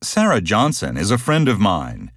Sarah Johnson is a friend of mine.